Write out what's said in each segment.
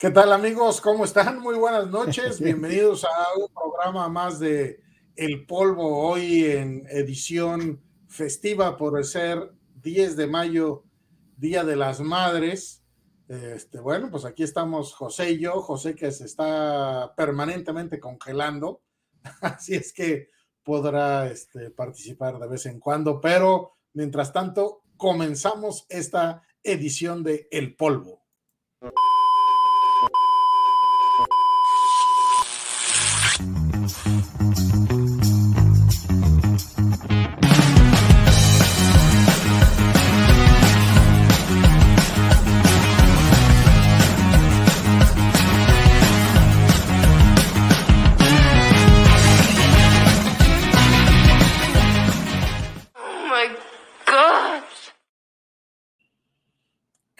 ¿Qué tal amigos? ¿Cómo están? Muy buenas noches. Bienvenidos a un programa más de El Polvo, hoy en edición festiva por ser 10 de mayo, Día de las Madres. Este, bueno, pues aquí estamos José y yo, José que se está permanentemente congelando, así es que podrá este, participar de vez en cuando, pero mientras tanto comenzamos esta edición de El Polvo.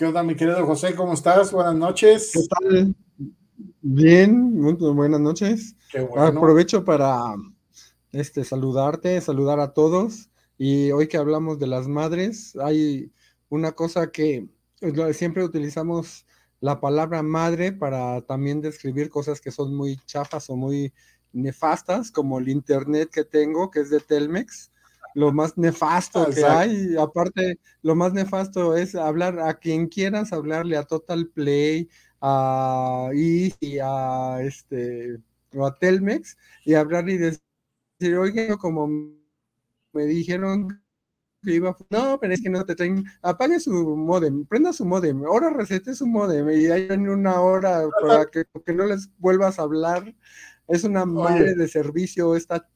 ¿Qué onda, mi querido José? ¿Cómo estás? Buenas noches. ¿Qué tal? Bien, muy buenas noches. Aprovecho para este, saludarte, saludar a todos. Y hoy que hablamos de las madres, hay una cosa que siempre utilizamos la palabra madre para también describir cosas que son muy chafas o muy nefastas, como el internet que tengo, que es de Telmex lo más nefasto que hay. Aparte, lo más nefasto es hablar a quien quieras, hablarle a Total Play, a y a este o a Telmex y hablar y decir, oye, como me dijeron que iba, no, pero es que no te traen, apague su modem, prenda su modem, ahora recete su modem y hay en una hora para que, que no les vuelvas a hablar. Es una madre de servicio, esta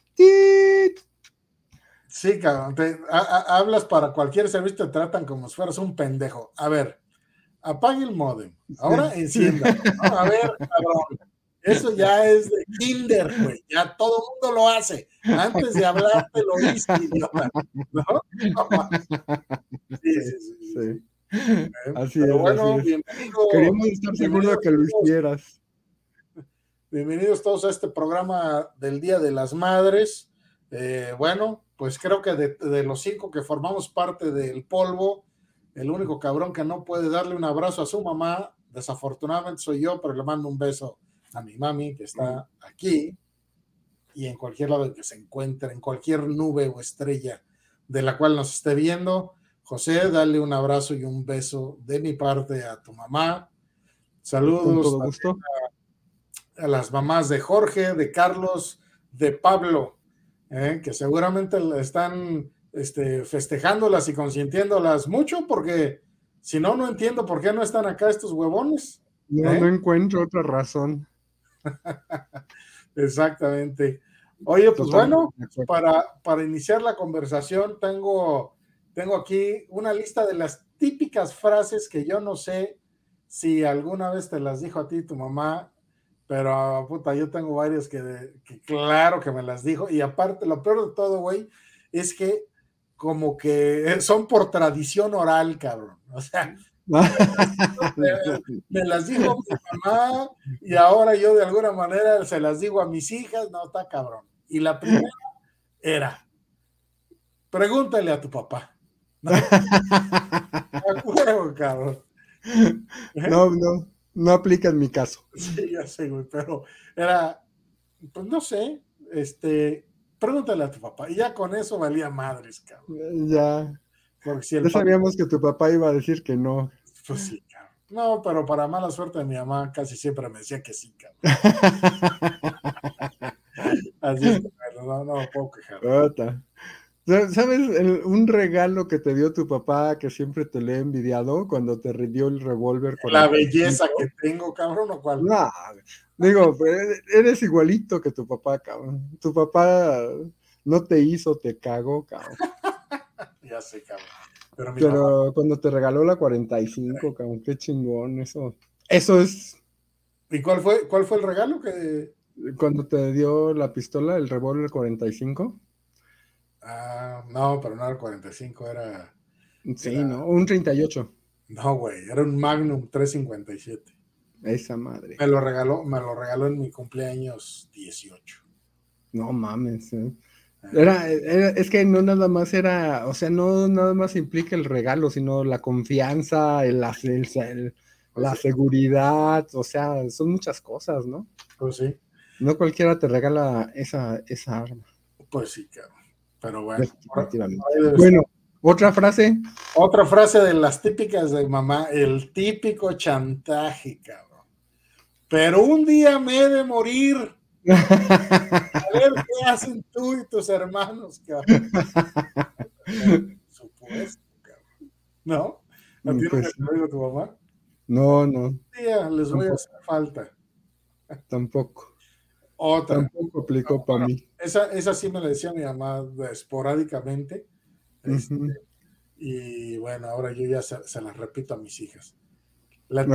Sí, cabrón. hablas para cualquier servicio, te tratan como si fueras un pendejo. A ver, apague el modem. Ahora encienda. a ver, cabrón. Eso ya es de kinder, güey. Ya todo el mundo lo hace. Antes de hablar, te lo hice, idiota. ¿No? Sí, sí, sí. Así es. Bueno, bienvenido. Queríamos estar seguros de que lo hicieras. Bienvenidos todos a este programa del Día de las Madres. Eh, bueno, pues creo que de, los cinco que formamos parte del polvo, el único cabrón que no puede darle un abrazo a su mamá, desafortunadamente soy yo, pero le mando un beso a mi mami que está aquí y en cualquier lado que se encuentre, en cualquier nube o estrella de la cual nos esté viendo. José, dale un abrazo y un beso de mi parte a tu mamá. Saludos a las mamás de Jorge, de Carlos, de Pablo, ¿eh? que seguramente están este, festejándolas y consintiéndolas mucho, porque si no, no entiendo por qué no están acá estos huevones. No, ¿eh? no encuentro otra razón. Exactamente. Oye, pues bueno, para, para iniciar la conversación, tengo, tengo aquí una lista de las típicas frases que yo no sé si alguna vez te las dijo a ti tu mamá pero, puta, yo tengo varios que, claro que me las dijo. Y aparte, lo peor de todo, güey, es que como que son por tradición oral, cabrón. O sea, me, las dijo mi mamá y ahora yo de alguna manera se las digo a mis hijas. No, está cabrón. Y la primera era, pregúntale a tu papá. No, cabrón. No, no no aplica en mi caso. Sí, ya sé, güey, pero era, pues no sé, este, pregúntale a tu papá. Y ya con eso valía madres, cabrón. Eh, ya. Porque si ya sabíamos que tu papá iba a decir que no. Pues sí, cabrón. No, pero para mala suerte mi mamá casi siempre me decía que sí, cabrón. Así es, no, no, puedo quejar. ¿Sabes un regalo que te dio tu papá que siempre te le he envidiado cuando te rindió el revólver? La belleza que tengo, cabrón, o cuál? No, digo, pues, eres igualito que tu papá, cabrón. Tu papá no te hizo, te cagó, cabrón. ya sé, cabrón. Pero, cuando te regaló la 45, cabrón, qué chingón, eso. Eso es. ¿Y cuál fue, cuál fue el regalo que. Cuando te dio la pistola, el revólver 45. Ah, no, pero no era el 45, era. Sí, ¿no? Un 38. No, güey, era un Magnum 357. Esa madre. Me lo regaló, me lo regaló en mi cumpleaños 18. No mames. ¿eh? Ah. Era, es que no nada más era, o sea, no nada más implica el regalo, sino la confianza, el, el, la seguridad, o sea, son muchas cosas, ¿no? Pues sí. No cualquiera te regala esa, esa arma. Pues sí, cabrón. Pero bueno. Bueno, otra frase. Otra frase de las típicas de mamá, el típico chantaje, cabrón. Pero un día me he de morir. A ver qué hacen tú y tus hermanos, cabrón. supuesto, cabrón. ¿No? ¿A ti pues, no tu mamá? No, no. Un día les voy a hacer falta. Tampoco. Otra. Tampoco aplicó para mí. Esa, esa sí me la decía mi mamá esporádicamente. Este, y bueno, ahora yo ya se, la las repito a mis hijas. La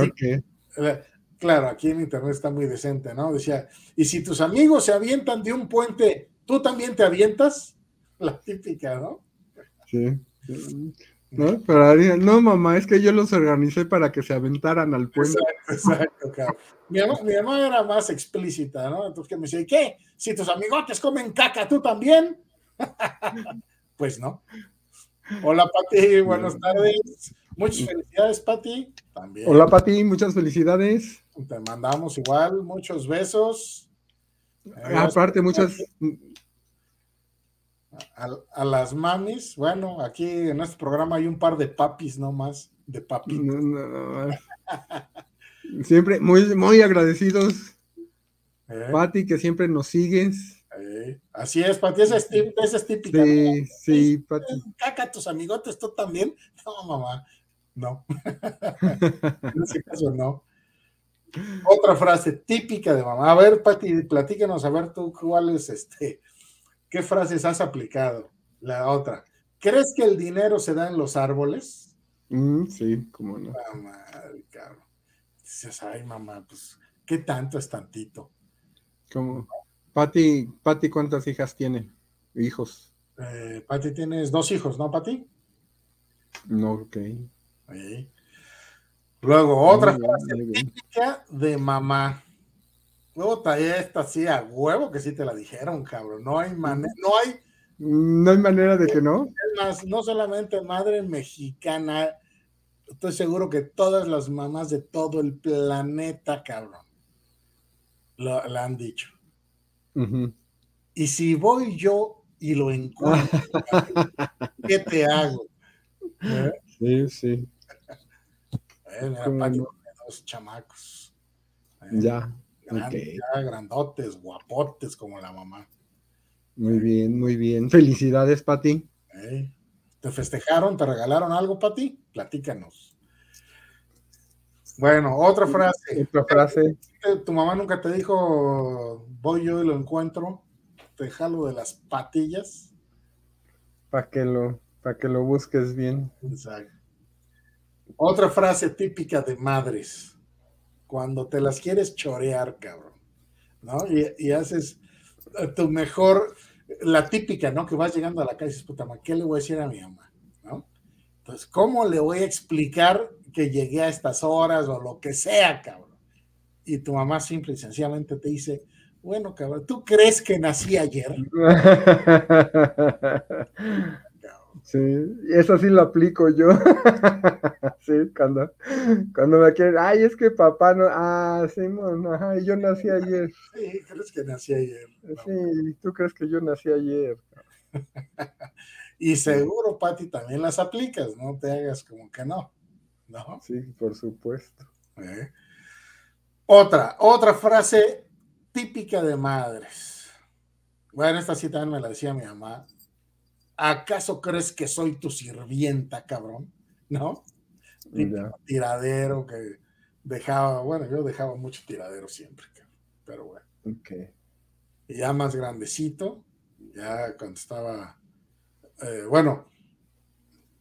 claro, aquí en internet está muy decente, ¿no? Decía, y si tus amigos se avientan de un puente, ¿tú también te avientas? La típica, ¿no? Sí. ¿No? Pero no, mamá, es que yo los organicé para que se aventaran al puente. Exacto, exacto, Mi mamá, era más explícita, ¿no? Entonces que me decía, ¿qué? Si tus amigotes comen caca, ¿tú también? pues no. Hola, Pati, buenas tardes. Muchas felicidades, Pati. También. Hola, Pati, muchas felicidades. Te mandamos igual muchos besos. Aparte, muchas a, las mamis. Bueno, aquí en este programa hay un par de papis nomás, de papi. siempre muy, muy agradecidos. ¿Eh? Pati, que siempre nos sigues. Eh, así es, Pati, esa es, típica. Sí, sí, Pati. Caca tus amigotes, tú también. No, mamá, no. en ese caso, no. Otra frase típica de mamá. A ver, Pati, platícanos, a ver tú cuál es este ¿Qué frases has aplicado? La otra. ¿Crees que el dinero se da en los árboles? Mm, sí, cómo no. Mamá, cabrón. Dices, ay, mamá, pues, ¿qué tanto es tantito? ¿Cómo? Pati, Pati, ¿cuántas hijas tiene? Hijos. Eh, Pati, tienes dos hijos, ¿no, Pati? No, ok. Luego, otra frase de mamá. Puta, esta sí, a huevo que sí te la dijeron, cabrón. No hay manera, no hay. No hay manera de que no. Más, no solamente madre mexicana, estoy seguro que todas las mamás de todo el planeta, cabrón, lo, la han dicho. Y si voy yo y lo encuentro, ¿qué te hago? ¿Eh? Sí, sí. dos chamacos. ¿Eh? Ya grandotes, guapotes como la mamá. Muy bien, muy bien. Felicidades, Pati. ¿Te festejaron? ¿Te regalaron algo, Pati? Platícanos. Bueno, otra frase. Otra frase. ¿Tu mamá nunca te dijo, voy yo y lo encuentro? Te jalo de las patillas. Para que lo, para que lo busques bien. Exacto. Otra frase típica de madres cuando te las quieres chorear, cabrón, ¿no? Y, haces eh, tu mejor, la típica, ¿no? Que vas llegando a la casa y dices, puta, ¿qué le voy a decir a mi mamá? ¿No? Entonces, ¿cómo le voy a explicar que llegué a estas horas o lo que sea, cabrón? Y tu mamá simple y sencillamente te dice, bueno, cabrón, ¿tú crees que nací ayer? Sí, eso sí lo aplico yo. sí, cuando, cuando me quieren, ay, es que papá no, ah, sí, ajá, yo nací ayer. Sí, crees que nací ayer. Sí, tú crees que yo nací ayer. y seguro, Pati, también las aplicas, no te hagas como que no, ¿no? Sí, por supuesto. ¿Eh? Otra, otra frase típica de madres. Bueno, esta sí también me la decía mi mamá ¿acaso crees que soy tu sirvienta, cabrón? ¿No? Tiradero que dejaba, bueno, yo dejaba mucho tiradero siempre, cabrón, pero bueno. Ok. Y ya más grandecito, ya cuando estaba, eh, bueno,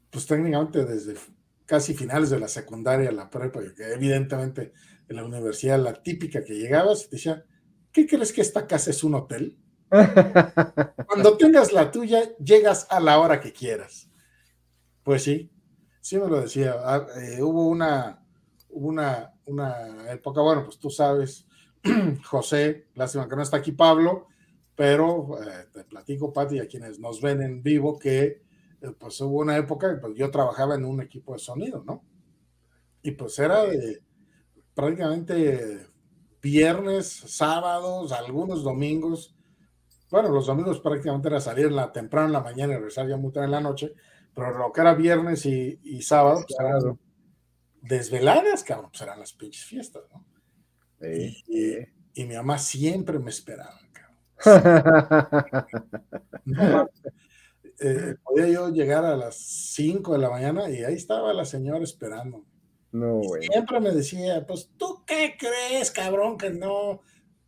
pues técnicamente desde casi finales de la secundaria, la prepa, que evidentemente en la universidad la típica que llegabas te decía, ¿qué crees que esta casa es un hotel? Cuando tengas la tuya, llegas a la hora que quieras. Pues sí, sí me lo decía. Ah, eh, hubo una, una, una época, bueno, pues tú sabes, José, lástima que no está aquí Pablo, pero eh, te platico, Pati, a quienes nos ven en vivo, que eh, pues hubo una época, pues yo trabajaba en un equipo de sonido, ¿no? Y pues era de, prácticamente viernes, sábados, algunos domingos. Bueno, los domingos prácticamente era salir la, temprano en la mañana y regresar ya muy tarde en la noche, pero lo que era viernes y, sábado, pues eran desveladas, cabrón, pues eran las pinches fiestas, ¿no? Y, mi mamá siempre me esperaba, cabrón. Eh, podía yo llegar a las 5 de la mañana y ahí estaba la señora esperando. No, Siempre me decía, pues, ¿tú qué crees, cabrón, que no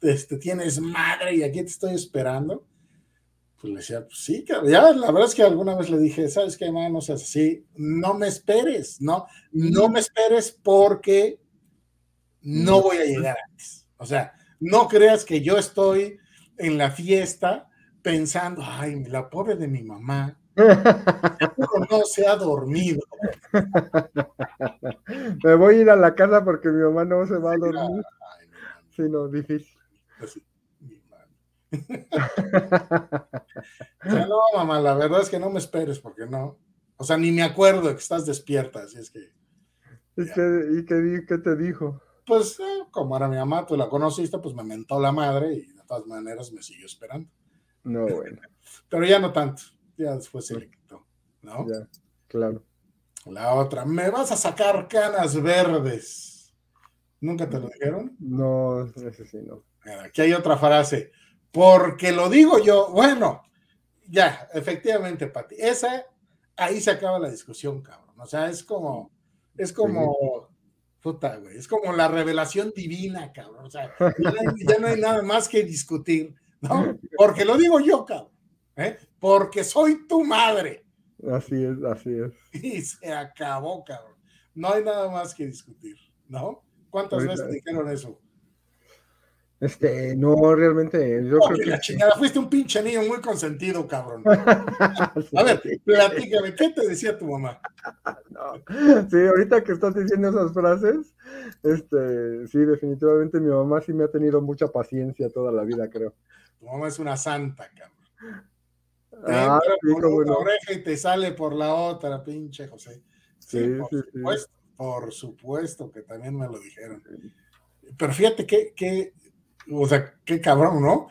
este, tienes madre y aquí te estoy esperando? Pues le decía, pues sí. Ya, la verdad es que alguna vez le dije, ¿sabes qué, mamá? No seas así, no me esperes, no, no me esperes porque no voy a llegar antes. O sea, no creas que yo estoy en la fiesta pensando, ay, la pobre de mi mamá, no se ha dormido. Me voy a ir a la casa porque mi mamá no se va a dormir. Sí, no, difícil. no, mamá, la verdad es que no me esperes porque no. O sea, ni me acuerdo que estás despierta, así es que. ¿Y, qué, qué, te dijo? Pues, eh, como era mi mamá, tú la conociste, pues me mentó la madre y de todas maneras me siguió esperando. No, bueno. Pero ya no tanto, ya después se le quitó, ¿no? Ya, claro. La otra, me vas a sacar canas verdes. ¿Nunca te lo dijeron? No, ese sí no. Aquí hay otra frase. Porque lo digo yo, bueno, ya, efectivamente, Pati. Esa, ahí se acaba la discusión, cabrón. O sea, es como, es como, puta, güey, es como la revelación divina, cabrón. O sea, ya no hay nada más que discutir. ¿no? Porque lo digo yo, cabrón, ¿eh? porque soy tu madre. Así es, así es. Y se acabó, cabrón. No hay nada más que discutir, ¿no? ¿Cuántas veces dijeron eso? Este, no, realmente, yo creo que. La chingada, fuiste un pinche niño muy consentido, cabrón. A ver, platícame, ¿qué te decía tu mamá? No. Sí, ahorita que estás diciendo esas frases, este, sí, definitivamente mi mamá sí me ha tenido mucha paciencia toda la vida, creo. Tu mamá es una santa, cabrón. Ah, por una oreja y te sale por la otra, pinche José. Sí, por supuesto, por supuesto que también me lo dijeron. Pero fíjate que, o sea, qué cabrón, ¿no?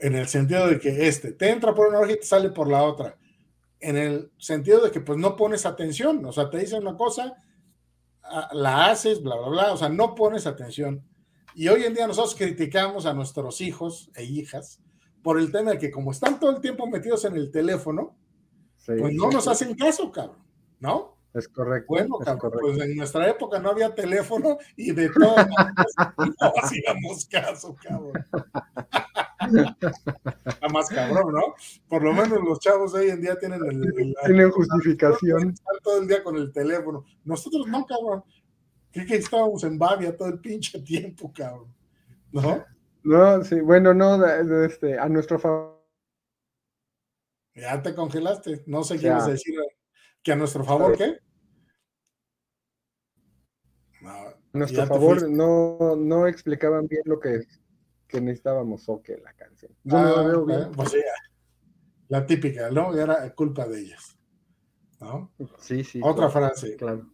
En el sentido de que este te entra por una oreja y te sale por la otra. En el sentido de que pues no pones atención, o sea, te dicen una cosa, ah, la haces, bla, bla, bla, o sea, no pones atención. Y hoy en día nosotros criticamos a nuestros hijos e hijas por el tema de que como están todo el tiempo metidos en el teléfono, pues no nos hacen caso, cabrón, ¿no? Es correcto. Bueno, cabrón, pues en nuestra época no había teléfono y de todo no hacíamos caso, cabrón. más cabrón, ¿no? Por lo menos los chavos hoy en día tienen el, tienen justificación. Están todo el día con el teléfono. Nosotros no, cabrón. ¿Qué que estábamos en Bavia todo el pinche tiempo, cabrón. ¿No? No, sí, bueno, no, este, a nuestro favor. Ya te congelaste. No sé qué ibas a decir. ¿Que a nuestro favor qué? a nuestro favor no, no explicaban bien lo que, que necesitábamos o que la canción. Yo ah, veo bien. Pues la típica, ¿no? Era culpa de ellas. ¿No? Sí, sí. Otra frase. Claro.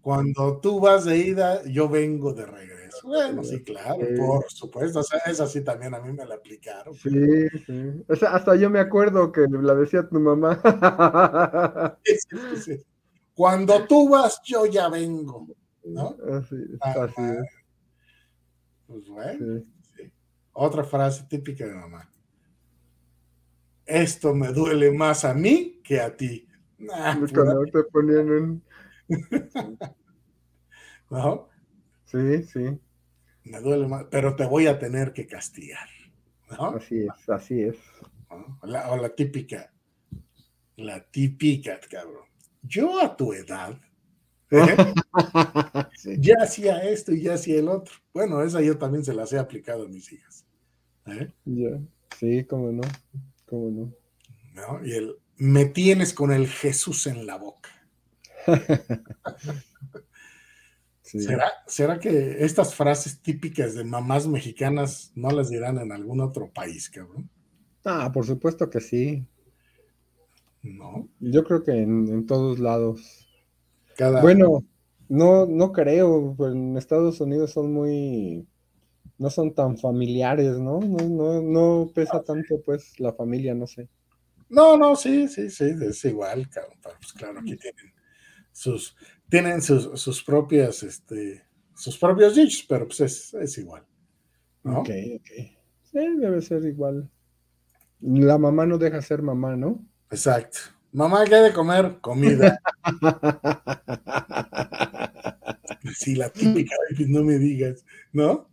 Cuando tú vas de ida, yo vengo de regreso. Bueno, sí, claro, por supuesto. O sea, esa sí también a mí me la aplicaron. Sí, sí. O sea, hasta yo me acuerdo que la decía tu mamá. Sí, sí, sí. Cuando tú vas, yo ya vengo. ¿No? Así, así es. Pues bueno. Otra frase típica de mamá. Esto me duele más a mí que a ti. Nah, Cuando te ponían un ¿No? Sí, sí. Me duele más, pero te voy a tener que castigar. Así es, así es. O, la, típica, la típica, cabrón. Yo a tu edad ¿eh? ya hacía esto y ya hacía el otro. Bueno, esa yo también se las he aplicado a mis hijas. ¿eh? Sí, cómo no, cómo no. ¿No? Y el me tienes con el Jesús en la boca. ¿Será, que estas frases típicas de mamás mexicanas no las dirán en algún otro país, cabrón? Ah, por supuesto que sí. ¿No? Yo creo que en, todos lados. Bueno, No, no creo, en Estados Unidos son muy, no son tan familiares, ¿no? No, no, no pesa tanto pues la familia, no sé. No, no, sí, sí, sí, es igual, pues claro, aquí tienen sus, tienen sus, sus propias, este, sus propios dichos, pero pues es, es igual. ¿no? Ok, ok. Sí, debe ser igual. La mamá no deja ser mamá, ¿no? Exacto. Mamá, ¿qué hay de comer? Comida. sí, la típica, no me digas, ¿no?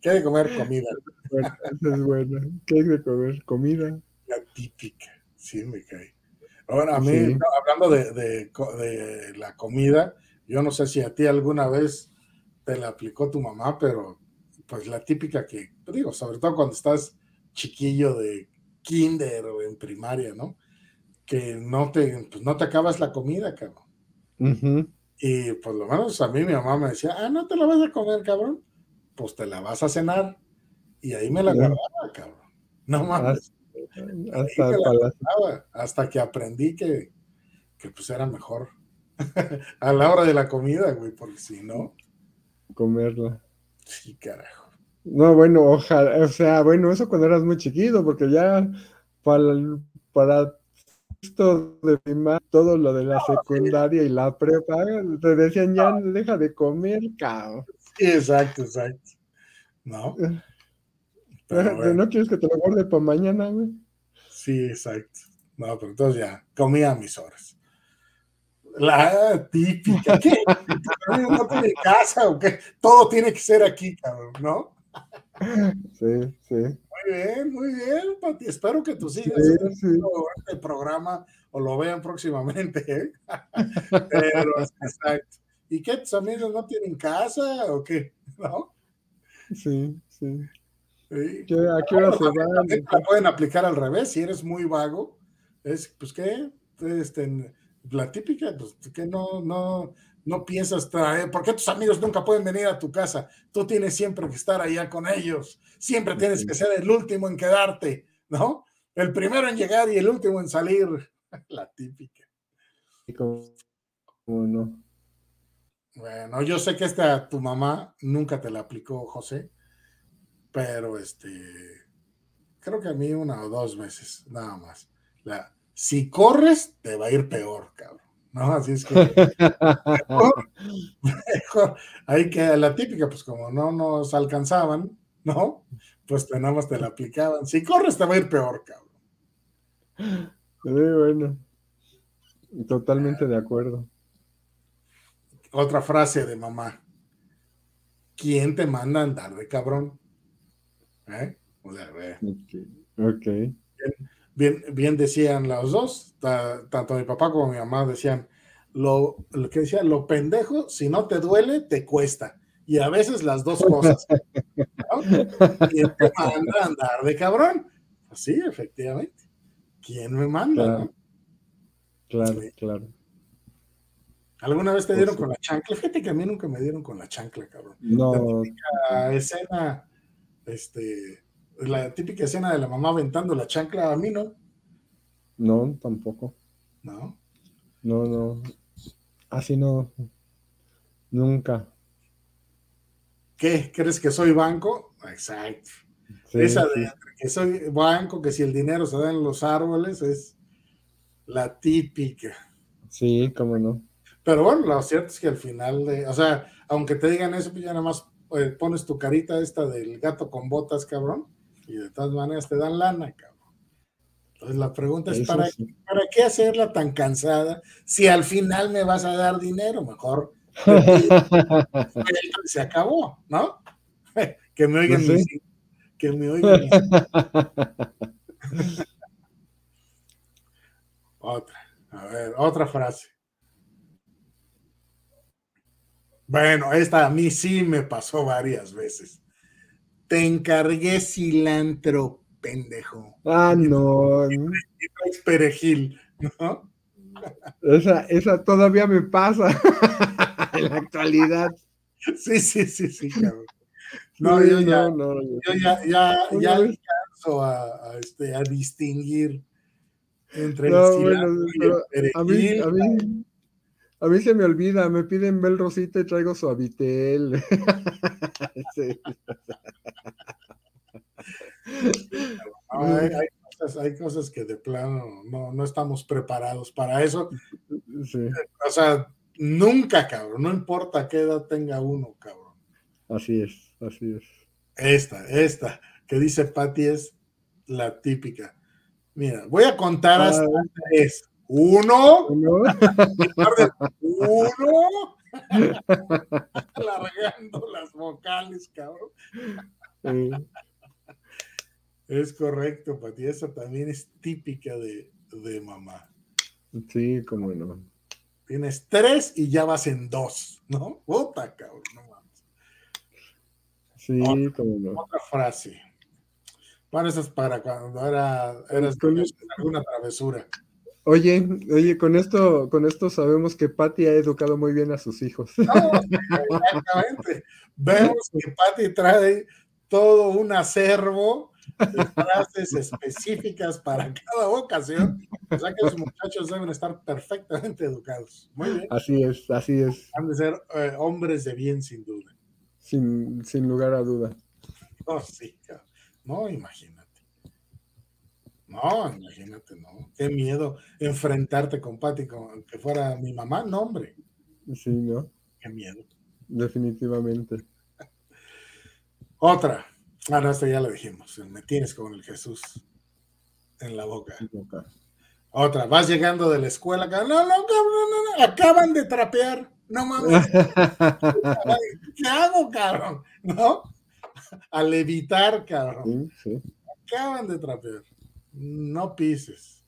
¿Qué hay de comer? Comida. esa es buena. ¿Qué hay de comer? Comida. La típica, sí me cae. Ahora, a mí, hablando de, de, la comida, yo no sé si a ti alguna vez te la aplicó tu mamá, pero pues la típica que, digo, sobre todo cuando estás chiquillo de kinder o en primaria, ¿no? Que no te, pues no te acabas la comida, cabrón. Y por lo menos a mí mi mamá me decía, ah, no te la vas a comer, cabrón. Pues te la vas a cenar. Y ahí me la guardaba, cabrón. No mames. Hasta, hasta que aprendí que, que pues era mejor a la hora de la comida, güey, porque si no. Comerla. Sí, carajo. No, bueno, ojalá, o sea, bueno, eso cuando eras muy chiquito, porque ya para, para esto de todo lo de la secundaria y la prepa, te decían ya deja de comer, cabrón. exacto, exacto. ¿No? ¿No quieres que te lo guarde para mañana, güey? Sí, exacto. No, pero entonces ya, comía a mis horas. La típica, ¿qué? ¿No tiene casa o qué? Todo tiene que ser aquí, cabrón, ¿no? Sí, sí. Muy bien, muy bien, Pati. Espero que tus hijos sí, este programa o lo vean próximamente. ¿eh? Pero, exacto. ¿Y qué? ¿Tus amigos no tienen casa o qué? ¿No? Sí, sí. ¿A qué hora se van? pueden aplicar al revés. Si eres muy vago, es, pues, ¿qué? Este, la típica, pues, que no, no, no piensas traer, ¿por qué tus amigos nunca pueden venir a tu casa? Tú tienes siempre que estar allá con ellos, siempre tienes que ser el último en quedarte, ¿no? El primero en llegar y el último en salir, la típica. ¿Cómo no? Bueno, yo sé que esta tu mamá nunca te la aplicó, José, pero este, creo que a mí una o dos veces, nada más. La, si corres, te va a ir peor, cabrón. ¿No? Así es que mejor, ahí queda la típica, pues como no nos alcanzaban, ¿no? Pues tenemos, te la aplicaban. Si corres te va a ir peor, cabrón. Sí, bueno. Totalmente de acuerdo. Otra frase de mamá. ¿Quién te manda a andar de cabrón? ¿Eh? O sea, Ok. Bien, bien, decían los dos, tanto mi papá como mi mamá decían, lo, lo que decía, lo pendejo, si no te duele, te cuesta. Y a veces las dos cosas. ¿Quién te manda a andar de cabrón? Sí, efectivamente. ¿Quién me manda? Claro, claro. ¿Alguna vez te pues dieron con la chancla? Fíjate que a mí nunca me dieron con la chancla, cabrón. No. La escena, este, la típica escena de la mamá aventando la chancla, a mí no. No, tampoco. No. No, no. Así no. Nunca. ¿Qué? ¿Crees que soy banco? Exacto. Esa de que soy banco, que si el dinero se da en los árboles, es la típica. Sí, cómo no. Pero bueno, lo cierto es que al final de, o sea, aunque te digan eso, pues ya nada más eh, pones tu carita esta del gato con botas, cabrón y de todas maneras te dan lana, cabrón. Entonces la pregunta es, ¿para, ¿para qué hacerla tan cansada si al final me vas a dar dinero? Mejor se acabó, ¿no? que me oigan pues que me oigan otra, a ver, otra frase. Bueno, esta a mí sí me pasó varias veces. Te encargué cilantro, pendejo. Ah, no. perejil, ¿no? Esa, esa todavía me pasa en la actualidad. Sí, sí, sí, sí, cabrón. No, yo, ya, yo ya, ya, ya alcanzo a, a, este, a distinguir entre el cilantro y el perejil. A mí, a mí, A mí se me olvida, me piden Bel Rosita y traigo su habitel. hay, cosas, que de plano no, estamos preparados para eso. O sea, nunca, cabrón, no importa qué edad tenga uno, cabrón. Así es, así es. Esta, esta, que dice Patti es la típica. Mira, voy a contar hasta tres. Uno. Uno. Uno. Largando las vocales, cabrón. Es correcto, Pati. Esa también es típica de, mamá. Sí, cómo no. Tienes tres y ya vas en dos, ¿no? Puta, cabrón, no mames. Sí, cómo no. Otra frase. Bueno, eso es para cuando era, eras alguna travesura. Oye, oye, con esto, con esto sabemos que Patty ha educado muy bien a sus hijos. exactamente. Vemos que Patty trae todo un acervo de frases específicas para cada ocasión. O sea que los muchachos deben estar perfectamente educados. Muy bien. Así es, así es. Han de ser eh, hombres de bien, sin duda. Sin, sin lugar a duda. Oh, sí. No, imagínate. No, imagínate, no. Qué miedo enfrentarte con Pati como que fuera mi mamá, no, hombre. Sí, ¿no? Qué miedo. Definitivamente. Otra. Ah, no, esta ya lo dijimos. Me tienes con el Jesús en la boca. Otra. Vas llegando de la escuela. No, no, no, no, no. Acaban de trapear. No mames. ¿Qué hago, cabrón? ¿No? Al evitar, cabrón. Sí, sí. Acaban de trapear no pises.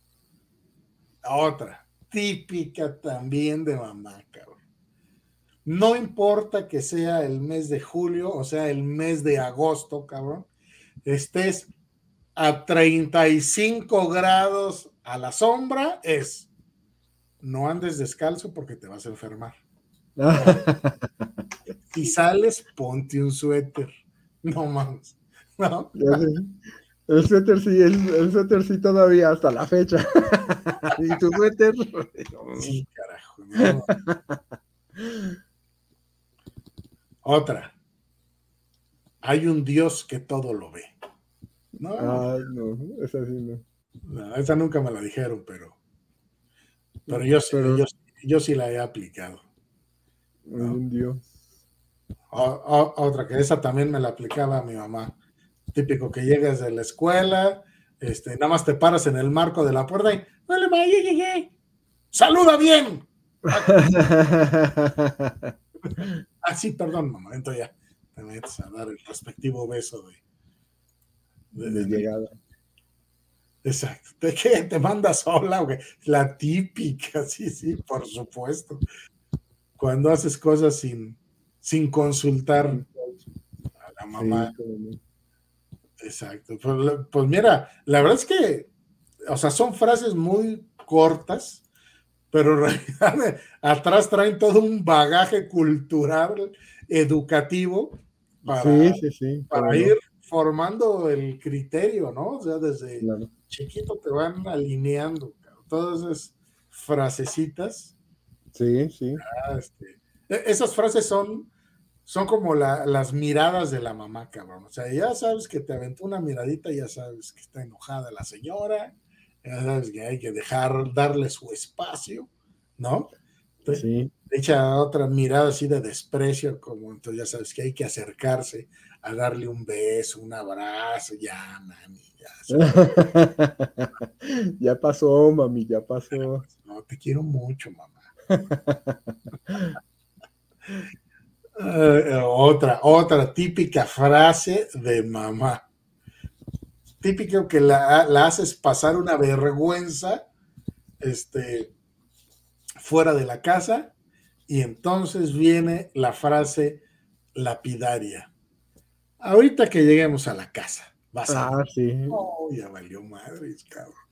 Otra, típica también de mamá, cabrón. No importa que sea el mes de julio, o sea, el mes de agosto, cabrón, estés a 35 grados a la sombra, es no andes descalzo porque te vas a enfermar. si sales, ponte un suéter. No mames. ¿No? El suéter sí, el, suéter sí todavía hasta la fecha. ¿Y tu suéter? Sí, carajo. Otra. Hay un Dios que todo lo ve. No, Ay, no, esa sí no. no. Esa nunca me la dijeron, pero. Pero yo, yo, yo sí la he aplicado. Un Dios. otra que esa también me la aplicaba mi mamá típico que llegas de la escuela, este, nada más te paras en el marco de la puerta y saluda bien. Ah, perdón, mamá, entonces ya te metes a dar el respectivo beso de, de, llegada. Exacto. ¿De qué? ¿Te mandas sola? La típica, sí, sí, por supuesto. Cuando haces cosas sin, sin consultar a la mamá. Exacto. Pues, pues, mira, la verdad es que, o sea, son frases muy cortas, pero en realidad atrás traen todo un bagaje cultural, educativo, para, ir formando el criterio, ¿no? O sea, desde chiquito te van alineando todas esas frasecitas. Sí, sí. Ah, este, e, esas frases son son como las miradas de la mamá, cabrón. O sea, ya sabes que te aventó una miradita, ya sabes que está enojada la señora, ya sabes que hay que dejar, darle su espacio, ¿no? sí. Echa otra mirada así de desprecio, como entonces ya sabes que hay que acercarse a darle un beso, un abrazo, ya, mami, ya. ya pasó, mami, ya pasó. No, te quiero mucho, mamá. Eh, otra, otra típica frase de mamá. Típico que la, haces pasar una vergüenza este, fuera de la casa y entonces viene la frase lapidaria. Ahorita que lleguemos a la casa, vas a... Ah, sí. Oh, ya valió madres, cabrón.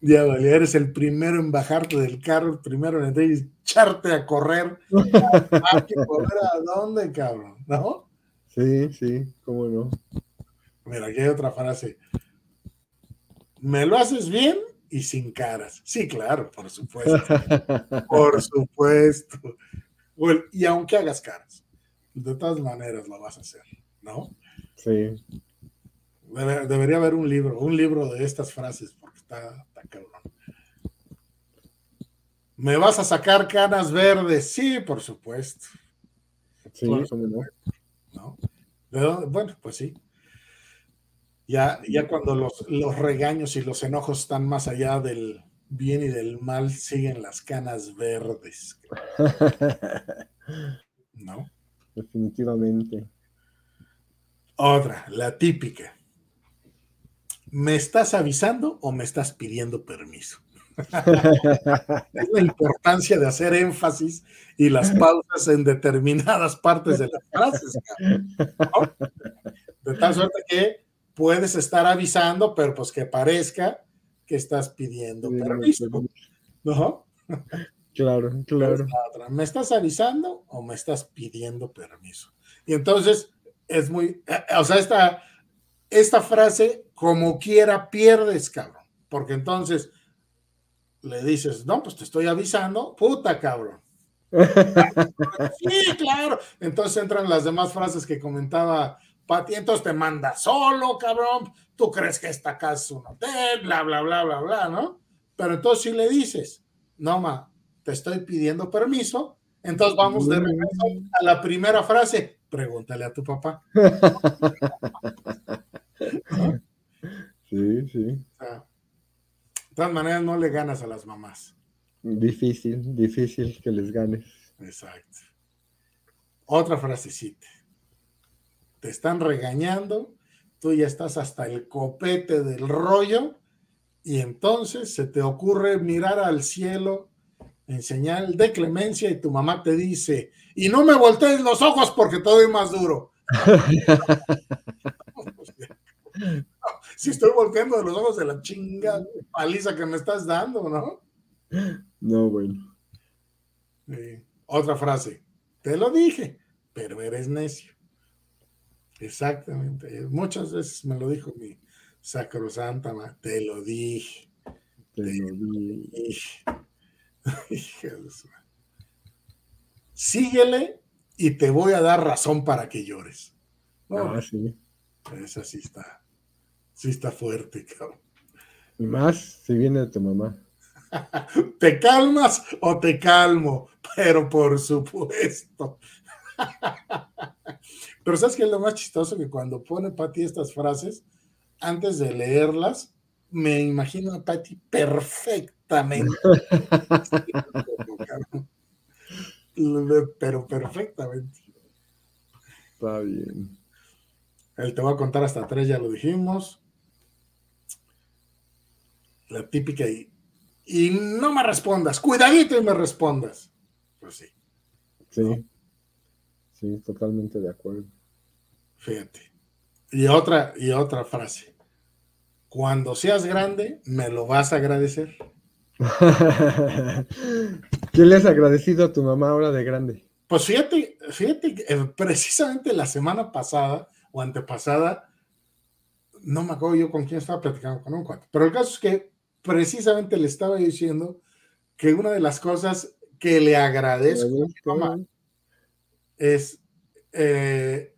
Ya vale, eres el primero en bajarte del carro, el primero en entrar y echarte a correr. ¿A correr a dónde, cabrón? ¿No? Sí, sí, cómo no. Mira, aquí hay otra frase. ¿Me lo haces bien y sin caras. Sí, claro, por supuesto. por supuesto. y aunque hagas caras, de todas maneras lo vas a hacer, ¿no? Sí. debería haber un libro, un libro de estas frases, porque está, está cabrón. ¿Me vas a sacar canas verdes? Sí, por supuesto. Sí, ¿no? Bueno, pues sí. Ya, ya cuando los, los regaños y los enojos están más allá del bien y del mal, siguen las canas verdes. ¿No? Definitivamente. Otra, la típica. ¿Me estás avisando o me estás pidiendo permiso? es la importancia de hacer énfasis y las pausas en determinadas partes de las frases. De tal suerte que puedes estar avisando, pero pues que parezca que estás pidiendo permiso. ¿No? Claro, claro. ¿Me estás avisando o me estás pidiendo permiso? Y entonces es muy, eh, o sea, esta, esta frase, como quiera, pierdes, cabrón. Porque entonces le dices, no, pues te estoy avisando, puta, cabrón. sí, claro. Entonces entran las demás frases que comentaba Pati, entonces te manda solo, cabrón, tú crees que esta casa es un hotel, bla, bla, bla, bla, bla, ¿no? Pero entonces si le dices, no, ma, te estoy pidiendo permiso, entonces vamos de regreso a la primera frase, pregúntale a tu papá. Sí, sí. de todas maneras no le ganas a las mamás. Difícil, difícil que les ganes. Exacto. Otra frasecita te están regañando, tú ya estás hasta el copete del rollo y entonces se te ocurre mirar al cielo en señal de clemencia y tu mamá te dice, y no me voltees los ojos porque todo es más duro. si estoy volteando los ojos de la chinga paliza que me estás dando, ¿no? No, bueno. Otra frase, te lo dije, pero eres necio. Exactamente. Muchas veces me lo dijo mi sacrosanta, te lo dije. Te, lo dije. Síguele y te voy a dar razón para que llores. ah, sí. Esa sí está. Sí está fuerte, cabrón. Y más si viene de tu mamá. ¿Te calmas o te calmo? Pero por supuesto. Pero ¿sabes qué es lo más chistoso? Que cuando pone Patti estas frases, antes de leerlas, me imagino a Patti perfectamente. Pero perfectamente. Está bien. Él te va a contar hasta tres, ya lo dijimos. La típica y, y no me respondas, cuidadito y me respondas. Pues sí. Sí. Sí, totalmente de acuerdo. Fíjate. Y otra, y otra frase. Cuando seas grande, me lo vas a agradecer. ¿Qué le has agradecido a tu mamá ahora de grande? Pues fíjate, fíjate, eh, precisamente la semana pasada o antepasada, no me acuerdo yo con quién estaba platicando con un cuate, pero el caso es que precisamente le estaba diciendo que una de las cosas que le agradezco a mi mamá es eh,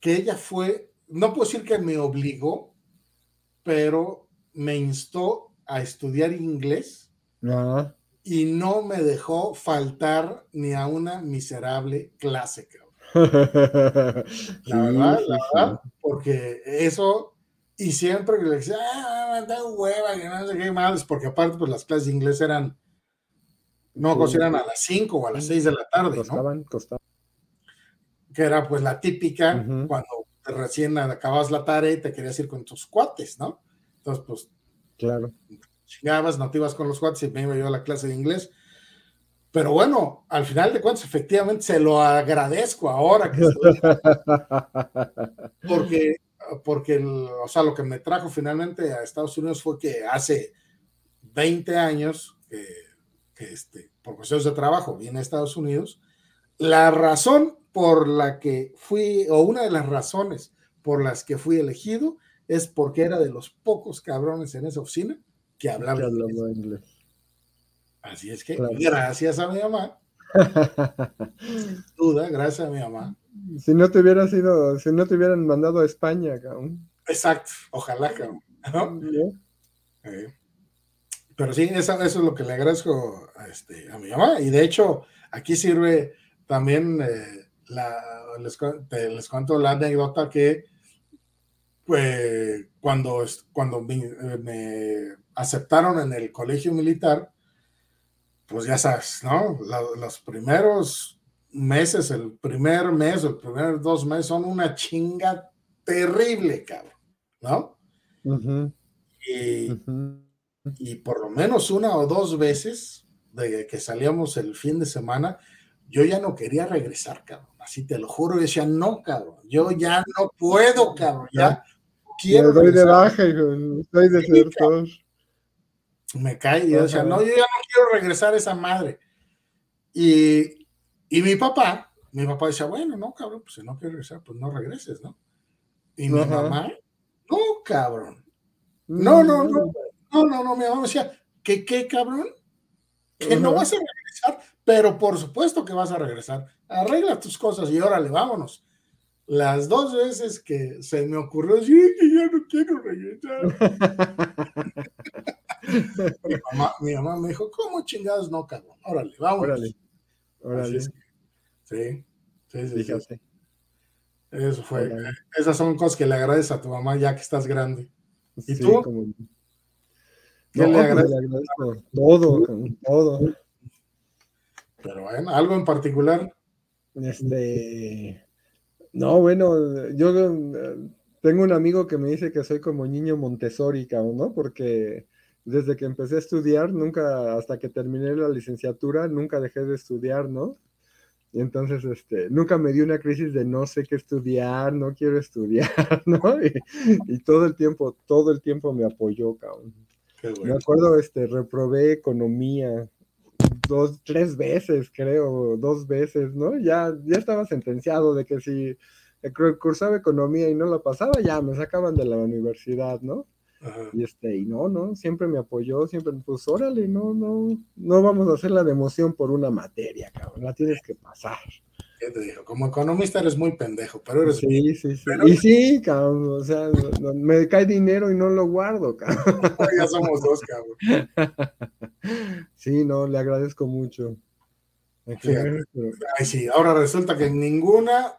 que ella fue, no puedo decir que me obligó, pero me instó a estudiar inglés y no me dejó faltar ni a una miserable clase. La verdad, la verdad, porque eso, y siempre que le decía, ah, da hueva, que no sé qué más, porque aparte, pues las clases de inglés eran, no, sí. eran a las 5 o a las 6 de la tarde, costaban, ¿no? Costaban. Que era pues la típica cuando recién acabas la tarea y te querías ir con tus cuates, ¿no? Entonces, pues, claro. Chingabas, no te ibas con los cuates y me iba yo a la clase de inglés. Pero bueno, al final de cuentas, efectivamente se lo agradezco ahora que estoy... porque, porque o sea, lo que me trajo finalmente a Estados Unidos fue que hace 20 años que, que este, por cuestiones de trabajo vine a Estados Unidos, la razón por la que fui, o una de las razones por las que fui elegido, es porque era de los pocos cabrones en esa oficina que hablaba, inglés. Así es que gracias a mi mamá. duda, gracias a mi mamá. Si no te hubieran sido, si no te hubieran mandado a España, cabrón. Exacto, ojalá, cabrón. Pero sí, eso, es lo que le agradezco a, este, a mi mamá. Y de hecho, aquí sirve también, eh, la, les, les, cuento la anécdota que pues, cuando, cuando me, aceptaron en el colegio militar, pues ya sabes, ¿no? los primeros meses, el primer mes, el primer dos meses son una chinga terrible, cabrón, ¿no? y, y por lo menos una o dos veces de que salíamos el fin de semana, yo ya no quería regresar, cabrón. Así te lo juro, decía, no, cabrón, yo ya no puedo, cabrón, ya quiero. Me doy de baja, hijo, estoy de Me cae y yo decía, no, yo ya no quiero regresar a esa madre. Y, y mi papá, mi papá decía, bueno, no, cabrón, pues si no quieres regresar, pues no regreses, ¿no? Y mi mamá, no, cabrón. No, no, no, no, no, no, mi mamá decía, ¿qué, qué, cabrón? Que no vas a regresar, pero por supuesto que vas a regresar. Arregla tus cosas y órale, vámonos. Las dos veces que se me ocurrió decir que ya no quiero regresar. mi, mamá, me dijo, ¿cómo chingados no, cabrón? Órale, vámonos. Órale, órale. sí, sí, sí, sí. Eso fue. Esas son cosas que le agradeces a tu mamá ya que estás grande. ¿Y tú? Como... ¿Qué le, agradezco? Todo, todo. Pero bueno, algo en particular. Este. No, bueno, yo eh, tengo un amigo que me dice que soy como niño Montessori, ¿no? Porque desde que empecé a estudiar, nunca, hasta que terminé la licenciatura, nunca dejé de estudiar, ¿no? Y entonces, este, nunca me dio una crisis de no sé qué estudiar, no quiero estudiar, ¿no? Y, todo el tiempo, todo el tiempo me apoyó, cabrón. Me acuerdo, este, reprobé economía dos, tres veces, creo, dos veces, ¿no? Ya, ya estaba sentenciado de que si cursaba economía y no la pasaba, ya me sacaban de la universidad, ¿no? Y este, y no, no, siempre me apoyó, siempre, pues órale, no, no, no vamos a hacer la democión por una materia, cabrón, la tienes que pasar. ¿Qué te digo? Como economista eres muy pendejo, pero eres. Sí, sí, sí. Y sí, cabrón, o sea, me cae dinero y no lo guardo, cabrón. ya somos dos, cabrón. Sí, no, le agradezco mucho. Ay, sí, ahora resulta que en ninguna,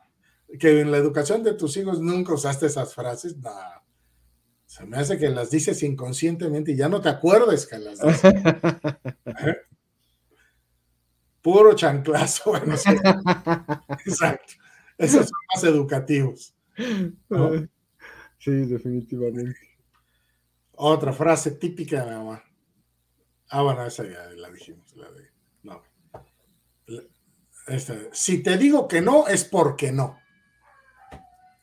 que en la educación de tus hijos nunca usaste esas frases, nada se me hace que las dices inconscientemente y ya no te acuerdas que las dices. ¿Eh? Puro chanclazo. Bueno, Exacto. Esos son más educativos. Sí, definitivamente. Otra frase típica de mi mamá. Ah, bueno, esa ya la dijimos. La de, no. si te digo que no, es porque no.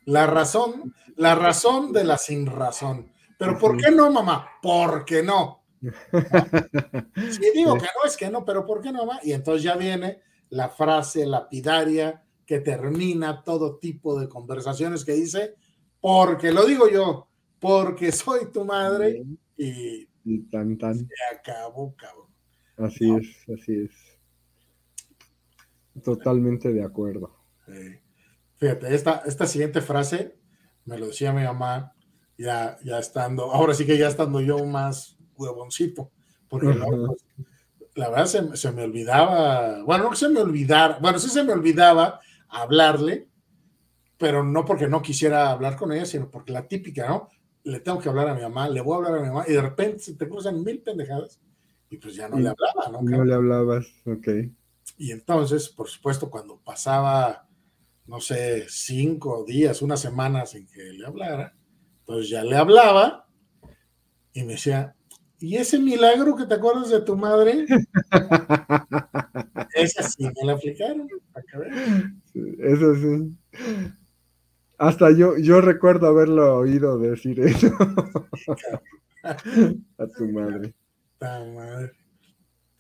La razón, la razón de la sin razón. Pero ¿por qué no, mamá? Porque no. Si digo que no, es que no, pero ¿por qué no, mamá? Y entonces ya viene la frase lapidaria que termina todo tipo de conversaciones que dice, porque lo digo yo, porque soy tu madre y, tan, tan. se acabó, cabrón. Así es, así es. Totalmente de acuerdo. Fíjate, esta, esta siguiente frase me lo decía mi mamá ya, ya estando, ahora sí que ya estando yo más huevoncito, porque la verdad se, se, me olvidaba, bueno, no se me olvidara, bueno, sí se me olvidaba hablarle, pero no porque no quisiera hablar con ella, sino porque la típica, ¿no? Le tengo que hablar a mi mamá, le voy a hablar a mi mamá, y de repente se te cruzan mil pendejadas, y pues ya no le hablaba, ¿no? No le hablabas, ok. Y entonces, por supuesto, cuando pasaba no sé, cinco días, una semana sin que le hablara. Entonces ya le hablaba y me decía, ¿y ese milagro que te acuerdas de tu madre? Esa sí me la aplicaron, Eso sí. Hasta yo, yo recuerdo haberlo oído decir eso. A tu madre.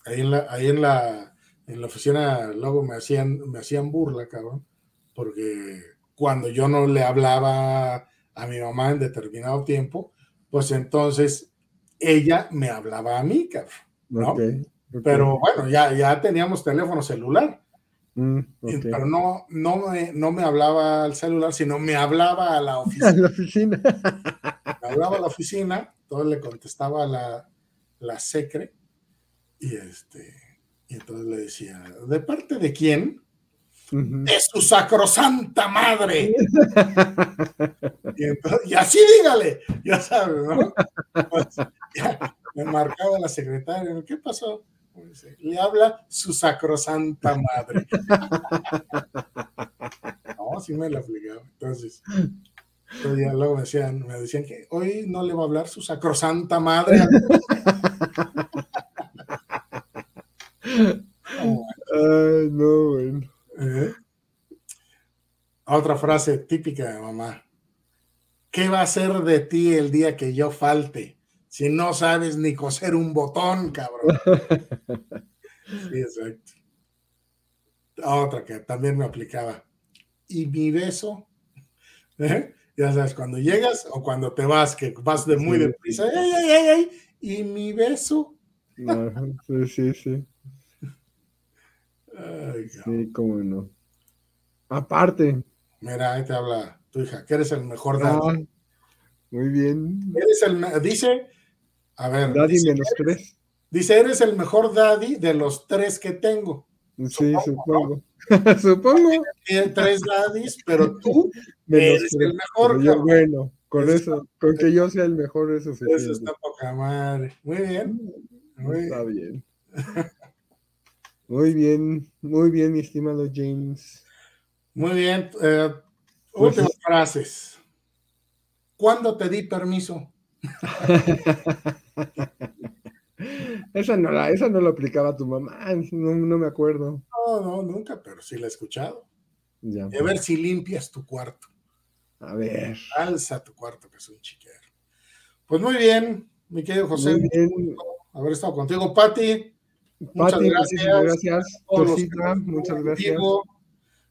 Ahí en la, ahí en la, en la oficina luego me hacían, me hacían burla, cabrón porque cuando yo no le hablaba a mi mamá en determinado tiempo, pues entonces ella me hablaba a mí, cabrón, ¿no? Pero bueno, ya, ya teníamos teléfono celular. Mm, pero no, no, me, no me hablaba al celular, sino me hablaba a la oficina. A la oficina. me hablaba a la oficina, entonces le contestaba a la, la secre y este y entonces le decía, ¿de parte de quién? De su sacrosanta madre. y, así dígale, ya sabes, ¿no? Pues, me marcaba la secretaria, ¿qué pasó? Le habla su sacrosanta madre. no, sí me la aplicaba. Entonces, luego me decían, me decían que hoy no le va a hablar su sacrosanta madre. Ay, no, bueno. ¿Eh? Otra frase típica de mamá. ¿Qué va a ser de ti el día que yo falte? Si no sabes ni coser un botón, cabrón. Sí, exacto. Otra que también me aplicaba. ¿Y mi beso? ¿Eh? Ya sabes, cuando llegas o cuando te vas, que vas de muy deprisa. ¡Ay, ay, ay, ay! ¿Y mi beso? sí, sí, sí. Sí, cómo no. Aparte. Mira, ahí te habla tu hija, que eres el mejor ah, daddy. muy bien. Eres el, dice, a ver. Daddy menos tres. Dice, eres el mejor daddy de los tres que tengo. Sí, supongo. supongo. Tiene tres daddies, pero tú eres el mejor. Yo, bueno, con eso, con que yo sea el mejor, eso se Eso está poca madre. Muy bien. Muy está bien. Muy bien, muy bien, mi estimado James. Muy bien. Eh, pues últimas frases. ¿Cuándo te di permiso? esa, no la, esa no lo aplicaba tu mamá, no, me acuerdo. No, no, nunca, pero sí la he escuchado. a ver pues. si limpias tu cuarto. A ver. Alza tu cuarto, que es un chiquero. Pues muy bien, mi querido José. Muy bien. Haber estado contigo, Pati. Muchas gracias. muchas gracias.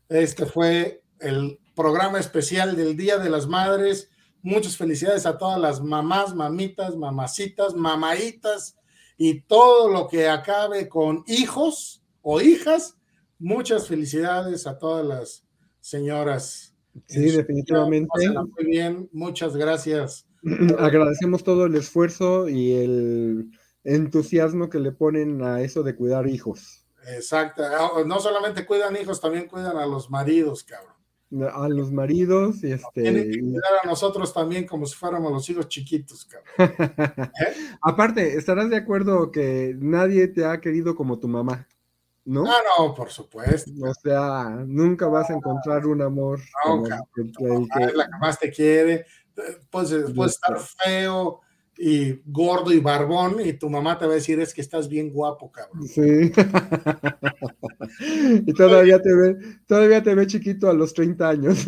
Este fue el programa especial del Día de las Madres. Muchas felicidades a todas las mamás, mamitas, mamacitas, mamaitas y todo lo que acabe con hijos o hijas. Muchas felicidades a todas las señoras. Sí, definitivamente. Muy bien, muchas gracias. Agradecemos todo el esfuerzo y el entusiasmo que le ponen a eso de cuidar hijos. Exacto. Ah, no solamente cuidan hijos, también cuidan a los maridos, cabrón. A los maridos y este. Tienen que cuidar a nosotros también como si fuéramos los hijos chiquitos, cabrón. ¿Eh? Aparte, estarás de acuerdo que nadie te ha querido como tu mamá, ¿no? Ah, no, por supuesto. O sea, nunca vas a encontrar un amor. No, cabrón, Es la que más te quiere. Puedes, puedes estar feo, y gordo y barbón, y tu mamá te va a decir es que estás bien guapo, cabrón. Sí. y todavía te ve, todavía te ve chiquito a los 30 años.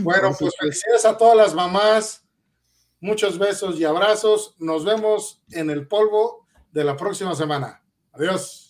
bueno, pues felicidades a todas las mamás. Muchos besos y abrazos. Nos vemos en el polvo de la próxima semana. Adiós.